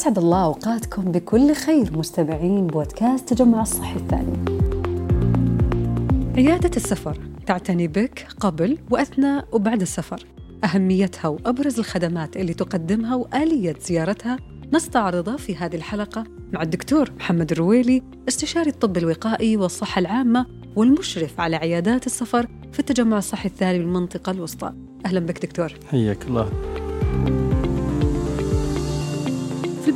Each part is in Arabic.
أسعد الله أوقاتكم بكل خير مستمعين بودكاست تجمع الصحي الثاني. عيادة السفر تعتني بك قبل وأثناء وبعد السفر. أهميتها وأبرز الخدمات اللي تقدمها وآلية زيارتها نستعرضها في هذه الحلقة مع الدكتور محمد الرويلي استشاري الطب الوقائي والصحة العامة والمشرف على عيادات السفر في التجمع الصحي الثاني بالمنطقة الوسطى. أهلا بك دكتور. حياك الله.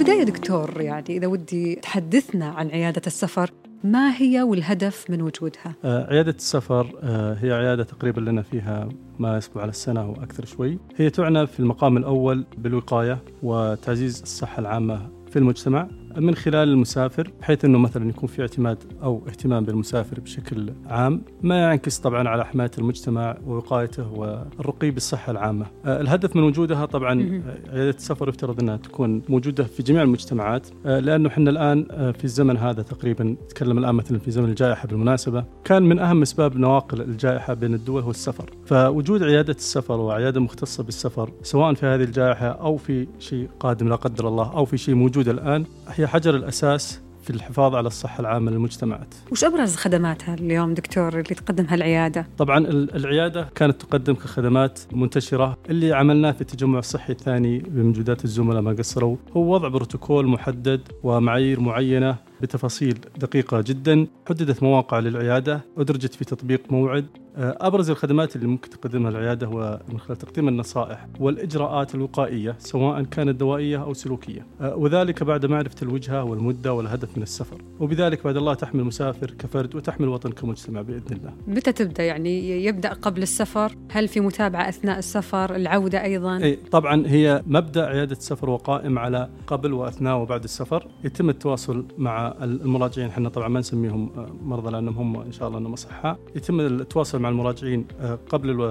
البداية دكتور يعني إذا ودي تحدثنا عن عيادة السفر ما هي والهدف من وجودها؟ آه، عيادة السفر آه، هي عيادة تقريبا لنا فيها ما يسبق على السنة وأكثر شوي هي تعنى في المقام الأول بالوقاية وتعزيز الصحة العامة في المجتمع من خلال المسافر بحيث إنه مثلا يكون في اعتماد أو اهتمام بالمسافر بشكل عام ما ينعكس طبعا على حماية المجتمع ووقايته والرقي بالصحه العامة. آه، الهدف من وجودها طبعا آه، عيادة السفر يفترض إنها تكون موجودة في جميع المجتمعات آه، لأنه إحنا الآن في الزمن هذا تقريبا نتكلم الآن مثلا في زمن الجائحة بالمناسبة كان من أهم أسباب نواقل الجائحة بين الدول هو السفر. فوجود عيادة السفر وعيادة مختصة بالسفر سواء في هذه الجائحة أو في شيء قادم لا قدر الله أو في شيء موجود الآن هي حجر الأساس في الحفاظ على الصحة العامة للمجتمعات وش أبرز خدماتها اليوم دكتور اللي تقدمها العيادة؟ طبعا العيادة كانت تقدم كخدمات منتشرة اللي عملناه في التجمع الصحي الثاني بموجودات الزملاء ما قصروا هو وضع بروتوكول محدد ومعايير معينة بتفاصيل دقيقة جدا. حددت مواقع للعيادة أدرجت في تطبيق موعد. آه، أبرز الخدمات اللي ممكن تقدمها العيادة هو من خلال تقديم النصائح والإجراءات الوقائية سواء كانت دوائية أو سلوكية. آه، وذلك بعد معرفة الوجهة والمدة والهدف من السفر. وبذلك بعد الله تحمل المسافر كفرد وتحمل الوطن كمجتمع بإذن الله. متى تبدأ؟ يعني يبدأ قبل السفر؟ هل في متابعة أثناء السفر؟ العودة أيضا؟ إي طبعا هي مبدأ عيادة السفر وقائم على قبل وأثناء وبعد السفر. يتم التواصل مع المراجعين إحنا طبعا ما نسميهم آه، مرضى لأنهم هم إن شاء الله إنهم أصحاء يتم التواصل مع المراجعين آه، قبل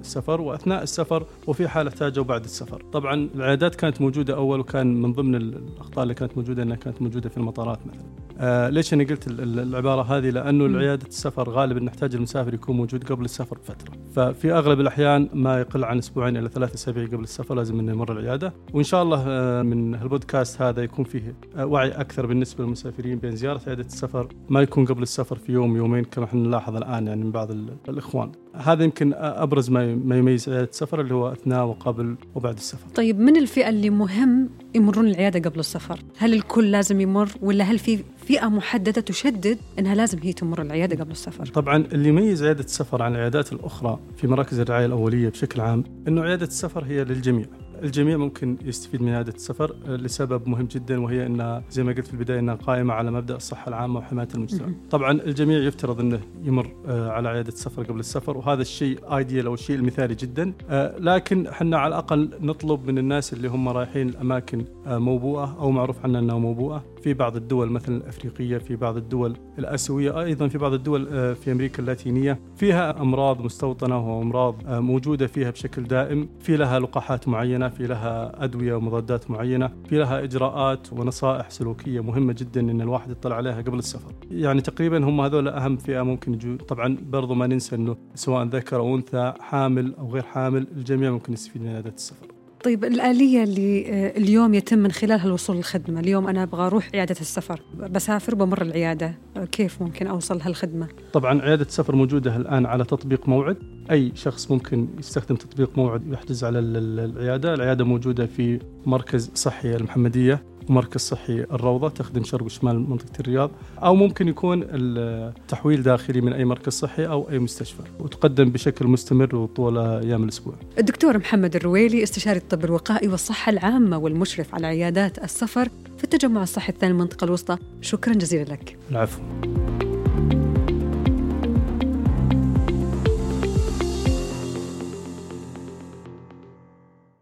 السفر وأثناء السفر وفي حال احتاجوا بعد السفر. طبعا العيادات كانت موجودة أول وكان من ضمن الأخطاء اللي كانت موجودة إنها كانت موجودة في المطارات مثلا. آه ليش أنا قلت العبارة هذه؟ لأنه العيادة السفر غالبا نحتاج المسافر يكون موجود قبل السفر بفترة، ففي أغلب الأحيان ما يقل عن أسبوعين إلى ثلاث أسابيع قبل السفر لازم إنه يمر العيادة، وإن شاء الله آه من البودكاست هذا يكون فيه آه وعي أكثر بالنسبة للمسافرين بين زيارة عيادة السفر ما يكون قبل السفر في يوم يومين كما إحنا نلاحظ الآن يعني من بعض الإخوان. هذا يمكن أبرز ما ما يميز عيادة السفر اللي هو أثناء وقبل وبعد السفر. طيب من الفئة اللي مهم يمرون العيادة قبل السفر؟ هل الكل لازم يمر ولا هل في فئة محددة تشدد إنها لازم هي تمر العيادة قبل السفر؟ طبعا اللي يميز عيادة السفر عن العيادات الأخرى في مراكز الرعاية الأولية بشكل عام إنه عيادة السفر هي للجميع. الجميع ممكن يستفيد من عيادة السفر لسبب مهم جدا وهي أنها زي ما قلت في البداية أنها قائمة على مبدأ الصحة العامة وحماية المجتمع. طبعا الجميع يفترض أنه يمر آه، على عيادة السفر قبل السفر وهذا الشيء ايديال أو الشيء المثالي جدا. آه، لكن إحنا على الأقل نطلب من الناس اللي هم رايحين الأماكن آه، موبوءة أو معروف عنها أنها موبوءة. في بعض الدول مثلا الأفريقية في بعض الدول الأسيوية أيضا في بعض الدول في أمريكا اللاتينية. فيها أمراض مستوطنة وأمراض موجودة فيها بشكل دائم. في لها لقاحات معينة في لها أدوية ومضادات معينة في لها إجراءات ونصائح سلوكية مهمة جدا إن الواحد يطلع عليها قبل السفر. يعني تقريبا هم هذول أهم فئة ممكن يجوا طبعا برضو ما ننسى إنه سواء ذكر أو أنثى حامل أو غير حامل الجميع ممكن يستفيد من عيادات السفر. طيب الآلية اللي آه، اليوم يتم من خلالها الوصول للخدمة. اليوم أنا أبغى أروح عيادة السفر. بسافر بمر العيادة. آه، كيف ممكن أوصل هالخدمة؟ طبعا عيادة السفر موجودة الآن على تطبيق موعد. أي شخص ممكن يستخدم تطبيق موعد ويحجز على العيادة. العيادة موجودة في مركز صحي المحمدية. ومركز صحي الروضة تخدم شرق وشمال منطقة الرياض أو ممكن يكون التحويل داخلي من أي مركز صحي أو أي مستشفى وتقدم بشكل مستمر وطول أيام الأسبوع. الدكتور محمد الرويلي استشاري الطب الوقائي والصحة العامة والمشرف على عيادات السفر في التجمع الصحي الثاني المنطقة الوسطى شكرا جزيلا لك. العفو.